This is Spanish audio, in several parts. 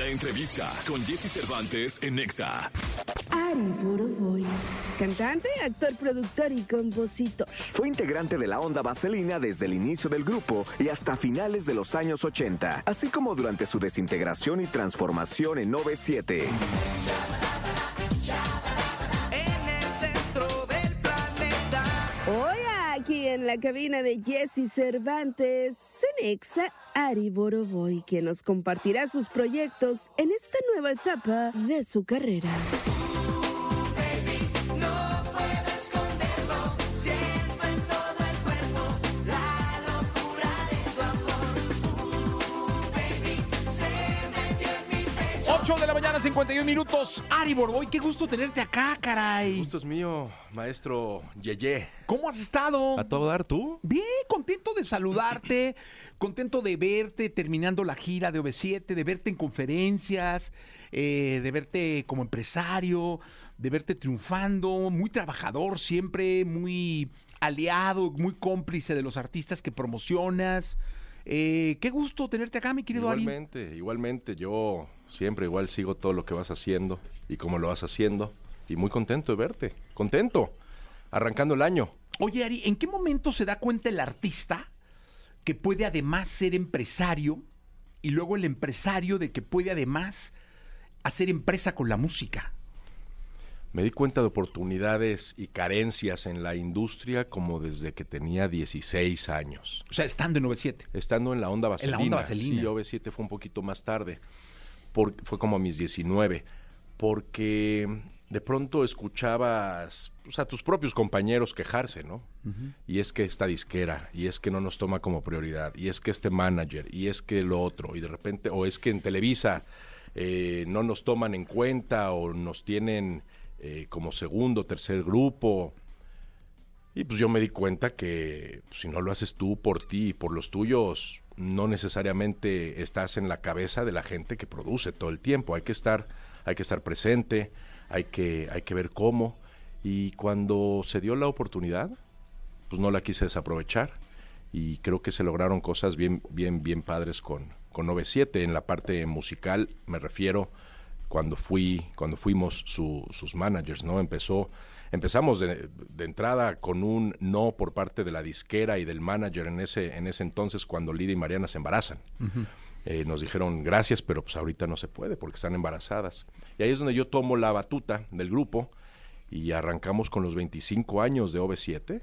La entrevista con Jesse Cervantes en Nexa. Ari Boroboy, cantante, actor, productor y compositor. Fue integrante de la onda vaselina desde el inicio del grupo y hasta finales de los años 80, así como durante su desintegración y transformación en 97. En la cabina de Jesse Cervantes, Cenexa Ari Boroboy, quien nos compartirá sus proyectos en esta nueva etapa de su carrera. De la mañana, 51 minutos. Ari Borboy, qué gusto tenerte acá, caray. Gusto es mío, maestro Yeye. ¿Cómo has estado? ¿A todo dar tú? Bien, contento de saludarte, contento de verte terminando la gira de OV7, de verte en conferencias, eh, de verte como empresario, de verte triunfando, muy trabajador siempre, muy aliado, muy cómplice de los artistas que promocionas. Eh, qué gusto tenerte acá, mi querido Ari. Igualmente, igualmente. Yo siempre igual sigo todo lo que vas haciendo y cómo lo vas haciendo. Y muy contento de verte. Contento. Arrancando el año. Oye, Ari, ¿en qué momento se da cuenta el artista que puede además ser empresario y luego el empresario de que puede además hacer empresa con la música? Me di cuenta de oportunidades y carencias en la industria como desde que tenía 16 años. O sea, estando en 97. Estando en la onda En vaselina. la onda vaselina. Sí, OV7 fue un poquito más tarde. Por- fue como a mis 19. Porque de pronto escuchabas pues, a tus propios compañeros quejarse, ¿no? Y es que esta disquera, y es que no nos toma como prioridad, y es que este manager, y es que lo otro, y de repente, o es que en Televisa eh, no nos toman en cuenta o nos tienen eh, como segundo, tercer grupo. Y pues yo me di cuenta que pues, si no lo haces tú por ti y por los tuyos, no necesariamente estás en la cabeza de la gente que produce todo el tiempo. Hay que estar, hay que estar presente, hay que, hay que ver cómo. Y cuando se dio la oportunidad, pues no la quise desaprovechar. Y creo que se lograron cosas bien, bien, bien padres con, con 97. En la parte musical me refiero cuando fui, cuando fuimos su- sus managers, ¿no? Empezó, empezamos de, de entrada con un no por parte de la disquera y del manager en ese, en ese entonces cuando Lidia y Mariana se embarazan. Eh, nos dijeron gracias, pero pues ahorita no se puede porque están embarazadas. Y ahí es donde yo tomo la batuta del grupo y arrancamos con los 25 años de OV7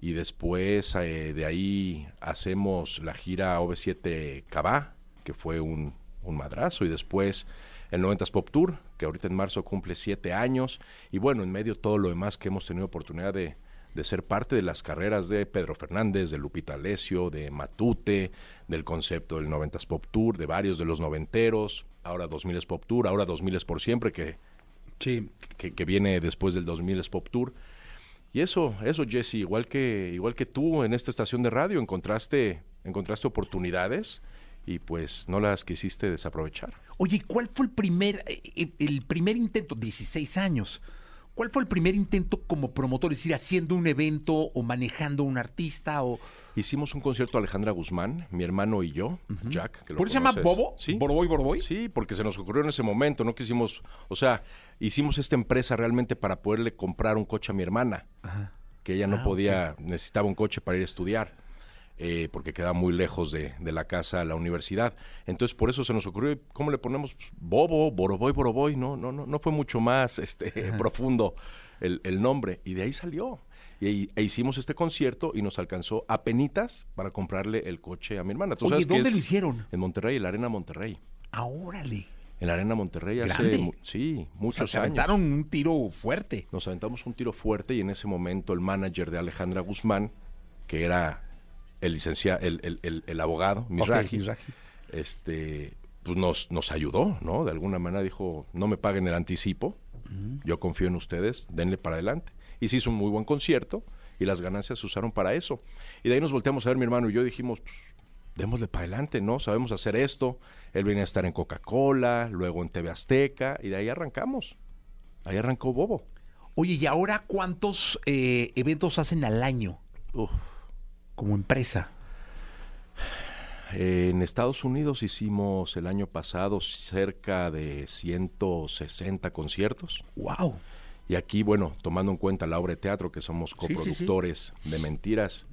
y después eh, de ahí hacemos la gira OV7 Cabá, que fue un, un madrazo, y después el 90s Pop Tour, que ahorita en marzo cumple siete años, y bueno, en medio todo lo demás que hemos tenido oportunidad de, de ser parte de las carreras de Pedro Fernández, de Lupita Alessio, de Matute, del concepto del 90s Pop Tour, de varios de los noventeros, ahora 2000s Pop Tour, ahora 2000s por siempre, que, Sí. que, que viene después del 2000s Pop Tour. Y eso, eso Jesse, igual que, igual que tú en esta estación de radio, encontraste, encontraste oportunidades y pues no las quisiste desaprovechar. Oye, ¿cuál fue el primer, eh, el primer intento? 16 años. ¿Cuál fue el primer intento como promotor? Es decir, haciendo un evento o manejando un artista o... Hicimos un concierto Alejandra Guzmán, mi hermano y yo, Jack. Que lo ¿Por eso se llama. Bobo? Sí. ¿Boroboy, Boroboy? Sí, porque se nos ocurrió en ese momento, no quisimos, o sea, hicimos esta empresa realmente para poderle comprar un coche a mi hermana, que ella no Ah, podía, necesitaba un coche para ir a estudiar, eh, porque quedaba muy lejos de, de la casa a la universidad. Entonces, por eso se nos ocurrió, ¿cómo le ponemos? Pues, Bobo, Boroboy, Boroboy, no, no, no, no fue mucho más este, profundo el, el nombre, y de ahí salió. Y e hicimos este concierto y nos alcanzó a penitas para comprarle el coche a mi hermana. ¿Tú Oye, sabes que ¿dónde es lo hicieron? En Monterrey, en la Arena Monterrey. Ah, órale. En la Arena Monterrey hace Grande. sí, O sea, muchos se años. aventaron un tiro fuerte. Nos aventamos un tiro fuerte y en ese momento el manager de Alejandra Guzmán, que era el licenciado, el, el- el- el abogado, Mizrahi, Mizrahi. este, pues nos, nos ayudó, ¿no? De alguna manera dijo, no me paguen el anticipo, yo confío en ustedes, denle para adelante. Y se hizo un muy buen concierto y las ganancias se usaron para eso. Y de ahí nos volteamos a ver mi hermano y yo dijimos, pues, démosle para adelante, ¿no? Sabemos hacer esto. Él venía a estar en Coca-Cola, luego en TV Azteca y de ahí arrancamos. Ahí arrancó Bobo. Oye, ¿y ahora cuántos eh, eventos hacen al año Uf, como empresa? en Estados Unidos hicimos el año pasado cerca de 160 conciertos. ¡Wow! Y aquí, bueno, tomando en cuenta la obra de teatro, que somos Sí, sí, sí. coproductores de Mentiras,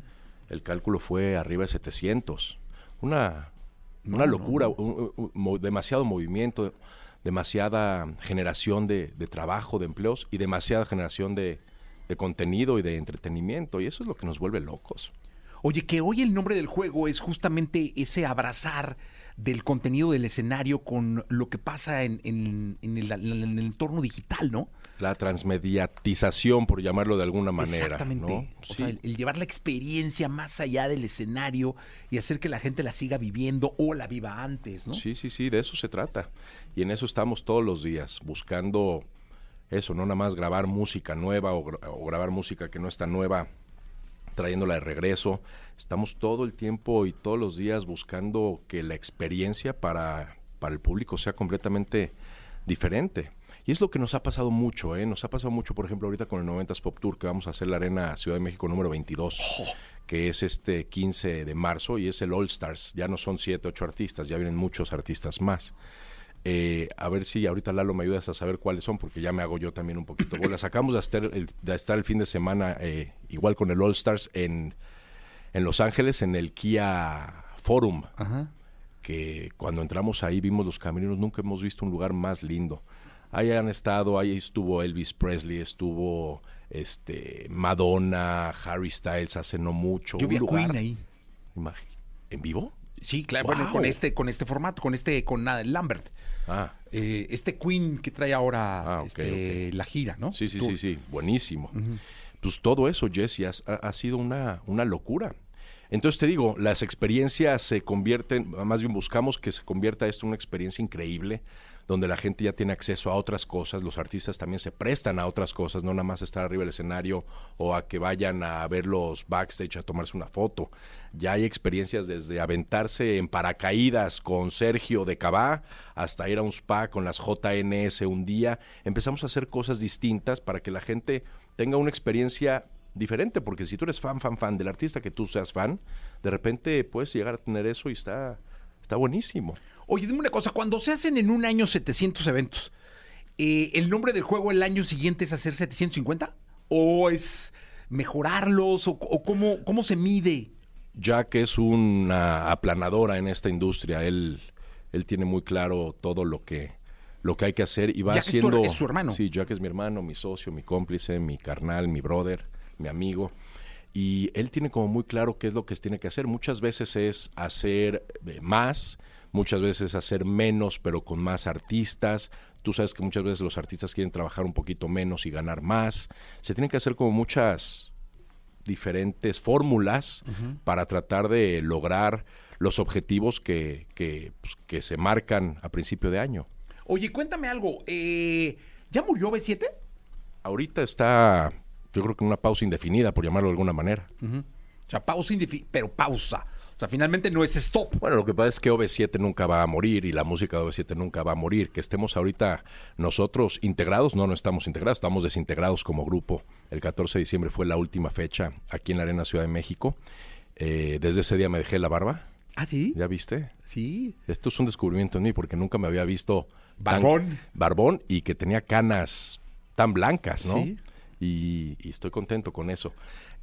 el cálculo fue arriba de 700. Una, una locura, un- demasiado movimiento, demasiada generación de, de trabajo, de empleos y demasiada generación de, de contenido y de entretenimiento. Y eso es lo que nos vuelve locos. Oye, que hoy el nombre del juego es justamente ese abrazar del contenido del escenario con lo que pasa en, en- en el, en el entorno digital, ¿no? La transmediatización, por llamarlo de alguna manera. Exactamente. ¿no? O Sí. sea, el, el llevar la experiencia más allá del escenario y hacer que la gente la siga viviendo o la viva antes, ¿no? Sí, sí, sí, de eso se trata. Y en eso estamos todos los días, buscando eso, no nada más grabar música nueva o, gra- o grabar música que no está nueva, trayéndola de regreso. Estamos todo el tiempo y todos los días buscando que la experiencia para, para el público sea completamente diferente. Y es lo que nos ha pasado mucho, ¿eh? Nos ha pasado mucho, por ejemplo, ahorita con el 90s Pop Tour, que vamos a hacer la Arena Ciudad de México número 22, que es este 15 de marzo y es el All Stars. Ya no son 7, 8 artistas, ya vienen muchos artistas más. Eh, a ver si ahorita Lalo me ayudas a saber cuáles son, porque ya me hago yo también un poquito bolas. Acabamos de estar el, de estar el fin de semana eh, igual con el All Stars en, en Los Ángeles, en el Kia Forum, Ajá. que cuando entramos ahí vimos los camerinos, nunca hemos visto un lugar más lindo. Ahí han estado, ahí estuvo Elvis Presley, estuvo este Madonna, Harry Styles hace no mucho. Yo vi a Queen ahí. ¿En vivo? Sí, claro. Wow. Bueno, con este, con este formato, con este, con nada, Lambert. Ah, Eh, este Queen que trae ahora Ah, este, la gira, ¿no? Sí, sí, sí, sí, buenísimo. Pues todo eso, Jesse, ha, ha sido una, una locura. Entonces te digo, las experiencias se convierten, más bien buscamos que se convierta esto en una experiencia increíble, donde la gente ya tiene acceso a otras cosas, los artistas también se prestan a otras cosas, no nada más estar arriba del escenario o a que vayan a ver los backstage a tomarse una foto. Ya hay experiencias desde aventarse en paracaídas con Sergio de Cabá hasta ir a un spa con las JNS un día. Empezamos a hacer cosas distintas para que la gente tenga una experiencia diferente, porque si tú eres fan, fan, fan del artista que tú seas fan, de repente puedes llegar a tener eso y está, está buenísimo. Oye, dime una cosa, cuando se hacen en un año 700 eventos, eh, ¿el nombre del juego el año siguiente es hacer 750? ¿O es mejorarlos? ¿O, o cómo, cómo se mide? Jack es una aplanadora en esta industria, él, él tiene muy claro todo lo que, lo que hay que hacer y va Jack es tu- haciendo... es su hermano. Sí, Jack es mi hermano, mi socio, mi cómplice, mi carnal, mi brother, mi amigo. Y él tiene como muy claro qué es lo que tiene que hacer. Muchas veces es hacer eh, más, muchas veces hacer menos, pero con más artistas. Tú sabes que muchas veces los artistas quieren trabajar un poquito menos y ganar más. Se tienen que hacer como muchas diferentes fórmulas para tratar de lograr los objetivos que, que, pues, que se marcan a principio de año. Oye, cuéntame algo. eh, ¿Ya murió B7? Ahorita está, yo creo que una pausa indefinida, por llamarlo de alguna manera. O sea, pausa indefi- pero pausa. O sea, finalmente no es stop. Bueno, lo que pasa es que OV7 nunca va a morir y la música de OV7 nunca va a morir. Que estemos ahorita nosotros integrados, no, no estamos integrados, estamos desintegrados como grupo. El 14 de diciembre fue la última fecha aquí en la Arena Ciudad de México. Eh, desde ese día me dejé la barba. ¿Ah, sí? ¿Ya viste? Sí. Esto es un descubrimiento en mí porque nunca me había visto tan- Barbón. barbón y que tenía canas tan blancas, ¿no? Sí. Y, y estoy contento con eso.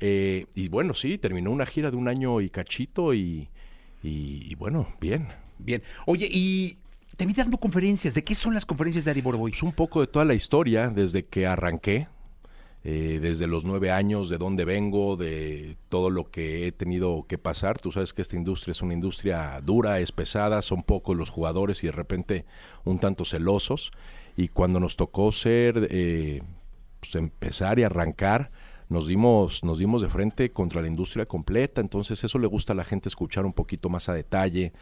Eh, y bueno, sí, terminó una gira de un año y cachito y, y- y bueno, bien. Bien. Oye, y te vi dando conferencias. ¿De qué son las conferencias de Ari Boroboy? Pues un poco de toda la historia desde que arranqué, eh, desde los nueve años, de dónde vengo, de todo lo que he tenido que pasar. Tú sabes que esta industria es una industria dura, es pesada, son pocos los jugadores y de repente un tanto celosos. Y cuando nos tocó ser, eh, pues empezar y arrancar, nos dimos, nos dimos de frente contra la industria completa. Entonces eso le gusta a la gente escuchar un poquito más a detalle,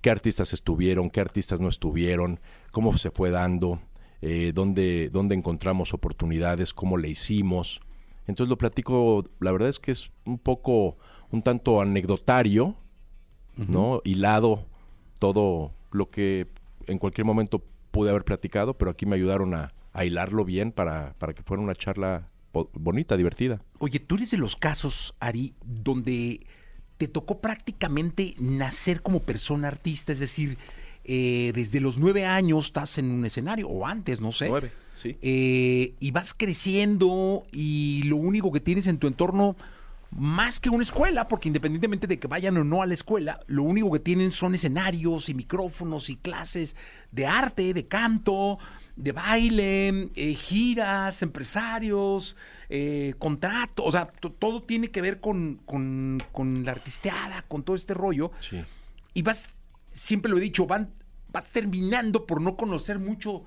qué artistas estuvieron, qué artistas no estuvieron, cómo se fue dando eh, dónde, dónde encontramos oportunidades, cómo le hicimos. Entonces lo platico, la verdad es que es un poco, un tanto anecdotario, ¿no? Hilado todo lo que en cualquier momento pude haber platicado, pero aquí me ayudaron a, a hilarlo bien para, para que fuera una charla bonita, divertida. Oye, tú eres de los casos, Ari, donde te tocó prácticamente nacer como persona artista, es decir, eh, desde los nueve años estás en un escenario, o antes, no sé. Nueve, sí. Eh, y vas creciendo y lo único que tienes en tu entorno, más que una escuela, porque independientemente de que vayan o no a la escuela, lo único que tienen son escenarios y micrófonos y clases de arte, de canto, de baile, eh, giras, empresarios, eh, contratos, o sea, to- todo tiene que ver con, con- con la artisteada, con todo este rollo. Sí. Y vas, siempre lo he dicho, van, vas terminando por no conocer mucho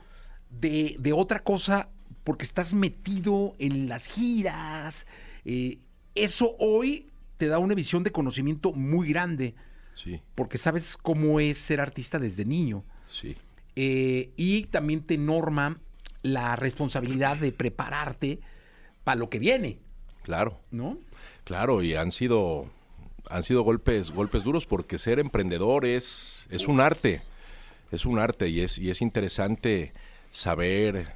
de, de otra cosa porque estás metido en las giras. eh, eso hoy te da una visión de conocimiento muy grande Sí, porque sabes cómo es ser artista desde niño. sí. Eh, y también te norma la responsabilidad de prepararte para lo que viene, Claro. ¿no? Claro, y han sido han sido golpes golpes duros porque ser emprendedor es es un arte. Es un arte y es y es interesante saber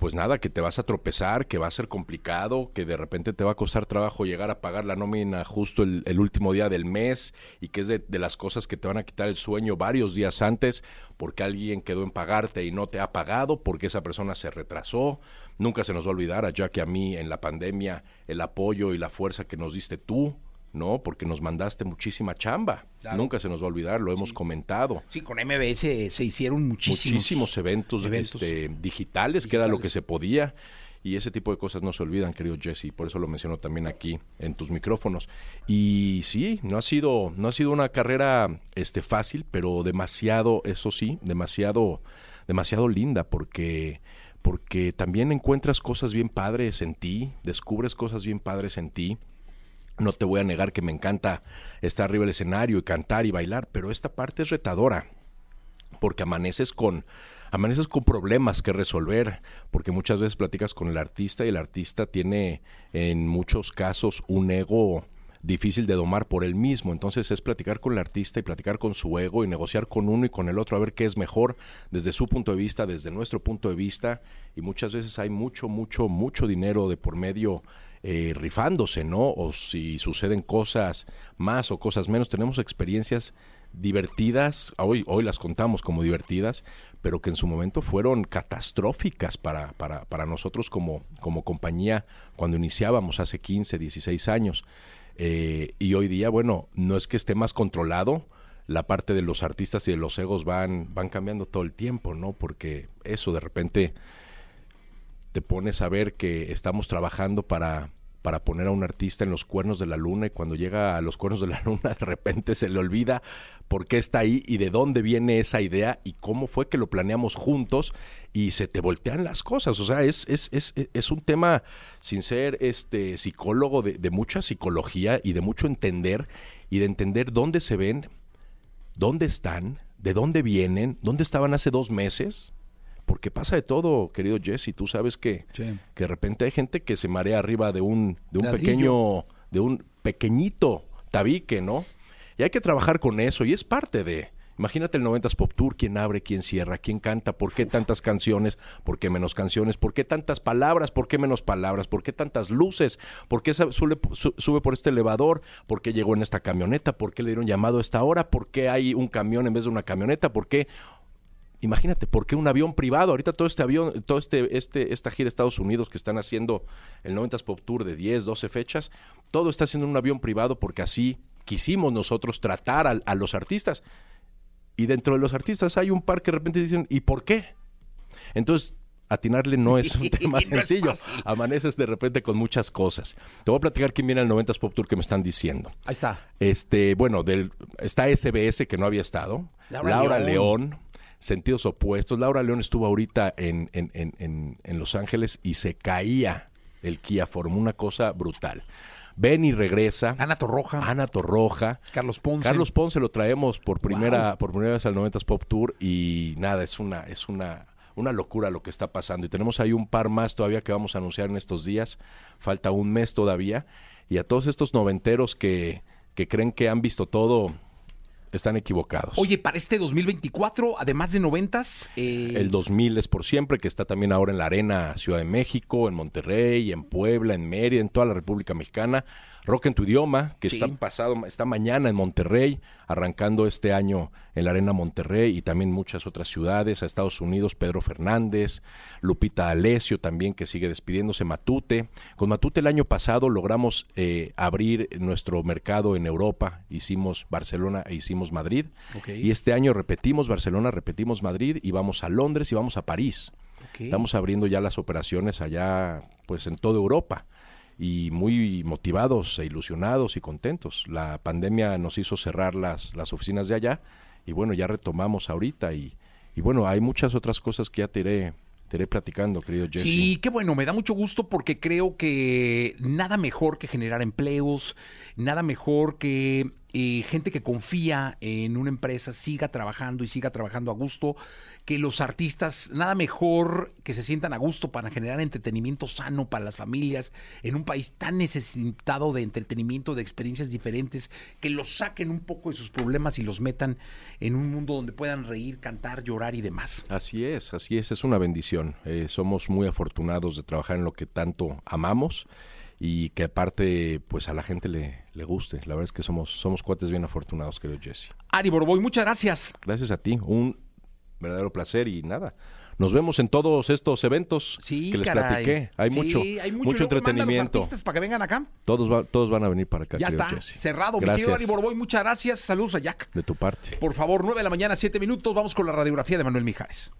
pues nada, que te vas a tropezar, que va a ser complicado, que de repente te va a costar trabajo llegar a pagar la nómina justo el, el último día del mes y que es de, de las cosas que te van a quitar el sueño varios días antes porque alguien quedó en pagarte y no te ha pagado, porque esa persona se retrasó. Nunca se nos va a olvidar a y a mí en la pandemia el apoyo y la fuerza que nos diste tú, ¿no? Porque nos mandaste muchísima chamba. Claro. Nunca se nos va a olvidar, lo hemos comentado Sí, con MBS se hicieron muchísimos, muchísimos eventos, eventos. este, digitales, que era lo que Digitales. se podía. Y ese tipo de cosas no se olvidan, querido Jesse, por eso lo menciono también aquí en tus micrófonos. Y sí, no ha sido, no ha sido una carrera este, fácil, pero demasiado, eso sí, demasiado, demasiado linda, porque, porque también encuentras cosas bien padres en ti, descubres cosas bien padres en ti. No te voy a negar que me encanta estar arriba del escenario y cantar y bailar, pero esta parte es retadora porque amaneces con amaneces con problemas que resolver, porque muchas veces platicas con el artista y el artista tiene en muchos casos un ego difícil de domar por él mismo. Entonces es platicar con el artista y platicar con su ego y negociar con uno y con el otro a ver qué es mejor desde su punto de vista, desde nuestro punto de vista. Y muchas veces hay mucho, mucho, mucho dinero de por medio eh, rifándose, ¿no? O si suceden cosas más o cosas menos. Tenemos experiencias divertidas, hoy, hoy las contamos como divertidas, pero que en su momento fueron catastróficas para, para, para nosotros como, como compañía cuando iniciábamos hace 15, 16 años. Eh, y hoy día, bueno, no es que esté más controlado, la parte de los artistas y de los egos van, van cambiando todo el tiempo, ¿no? Porque eso de repente te pones a ver que estamos trabajando para, para poner a un artista en los cuernos de la luna y cuando llega a los cuernos de la luna de repente se le olvida por qué está ahí y de dónde viene esa idea y cómo fue que lo planeamos juntos y se te voltean las cosas. O sea, es, es, es, es un tema, sin ser este psicólogo, de, de mucha psicología y de mucho entender y de entender dónde se ven, dónde están, de dónde vienen, dónde estaban hace dos meses. Porque pasa de todo, querido Jesse. Tú sabes que, Sí. que de repente hay gente que se marea arriba de un, de un Ladrillo. pequeño, de un pequeñito tabique, ¿no? Y hay que trabajar con eso y es parte de... Imagínate el 90s Pop Tour, quién abre, quién cierra, quién canta, por qué tantas canciones, por qué menos canciones, por qué tantas palabras, por qué menos palabras, por qué tantas luces, por qué sube, su- sube por este elevador, por qué llegó en esta camioneta, por qué le dieron llamado a esta hora, por qué hay un camión en vez de una camioneta, por qué Imagínate, ¿por qué un avión privado? Ahorita todo este avión, todo este, este, esta gira a Estados Unidos que están haciendo el 90s Pop Tour de 10, 12 fechas, todo está haciendo en un avión privado porque así quisimos nosotros tratar a, a los artistas. Y dentro de los artistas hay un par que de repente dicen, ¿y por qué? Entonces, atinarle no es un tema sencillo. Amaneces de repente con muchas cosas. Te voy a platicar quién viene al 90s Pop Tour que me están diciendo. Ahí está. Este, bueno, del, está SBS que no había estado. Laura Laura, León. León. Sentidos opuestos. Laura León estuvo ahorita en, en, en, en, en Los Ángeles y se caía el Kia Forum. Una cosa brutal. Benny regresa. Ana Torroja, Ana Torroja. Carlos Ponce. Carlos Ponce lo traemos por primera, Wow. por primera vez al 90s Pop Tour y nada, es una, es una, una locura lo que está pasando. Y tenemos ahí un par más todavía que vamos a anunciar en estos días. Falta un mes todavía. Y a todos estos noventeros que, que creen que han visto todo están equivocados. Oye, para este 2024, además de noventas, eh, El 2000 es por siempre, que está también ahora en la Arena Ciudad de México, en Monterrey, en Puebla, en Mérida, en toda la República Mexicana. Rock en tu idioma, que Sí. está pasado, está mañana en Monterrey, arrancando este año en la Arena Monterrey y también muchas otras ciudades, a Estados Unidos, Pedro Fernández, Lupita Alessio también, que sigue despidiéndose, Matute. Con Matute el año pasado logramos eh, abrir nuestro mercado en Europa, hicimos Barcelona e hicimos Madrid. Y este año repetimos Barcelona, repetimos Madrid y vamos a Londres y vamos a París. Estamos abriendo ya las operaciones allá, pues en toda Europa y muy motivados e ilusionados y contentos. La pandemia nos hizo cerrar las, las oficinas de allá y bueno, ya retomamos ahorita y, y bueno, hay muchas otras cosas que ya te iré, te iré platicando, querido Jesse. Sí, qué bueno, me da mucho gusto porque creo que nada mejor que generar empleos, nada mejor que eh, gente que confía en una empresa siga trabajando y siga trabajando a gusto, que los artistas, nada mejor que se sientan a gusto para generar entretenimiento sano para las familias en un país tan necesitado de entretenimiento, de experiencias diferentes, que los saquen un poco de sus problemas y los metan en un mundo donde puedan reír, cantar, llorar y demás. Así es, así es, es una bendición. Eh, somos muy afortunados de trabajar en lo que tanto amamos y que aparte pues a la gente le, le guste. La verdad es que somos, somos cuates bien afortunados, querido Jesse. Ari Boroboy, muchas gracias. Gracias a ti, un verdadero placer y nada. Nos vemos en todos estos eventos Sí, que les caray. platiqué. Hay Sí, mucho, hay mucho, los entretenimiento. artistas para que vengan acá. Todos, va- todos van a venir para acá. Ya está, Jesse. cerrado. Mi Gracias Ari Boroboy, muchas gracias. Saludos a Jack. de tu parte. Por favor, 9 de la mañana, 7 minutos. Vamos con la radiografía de Manuel Mijares.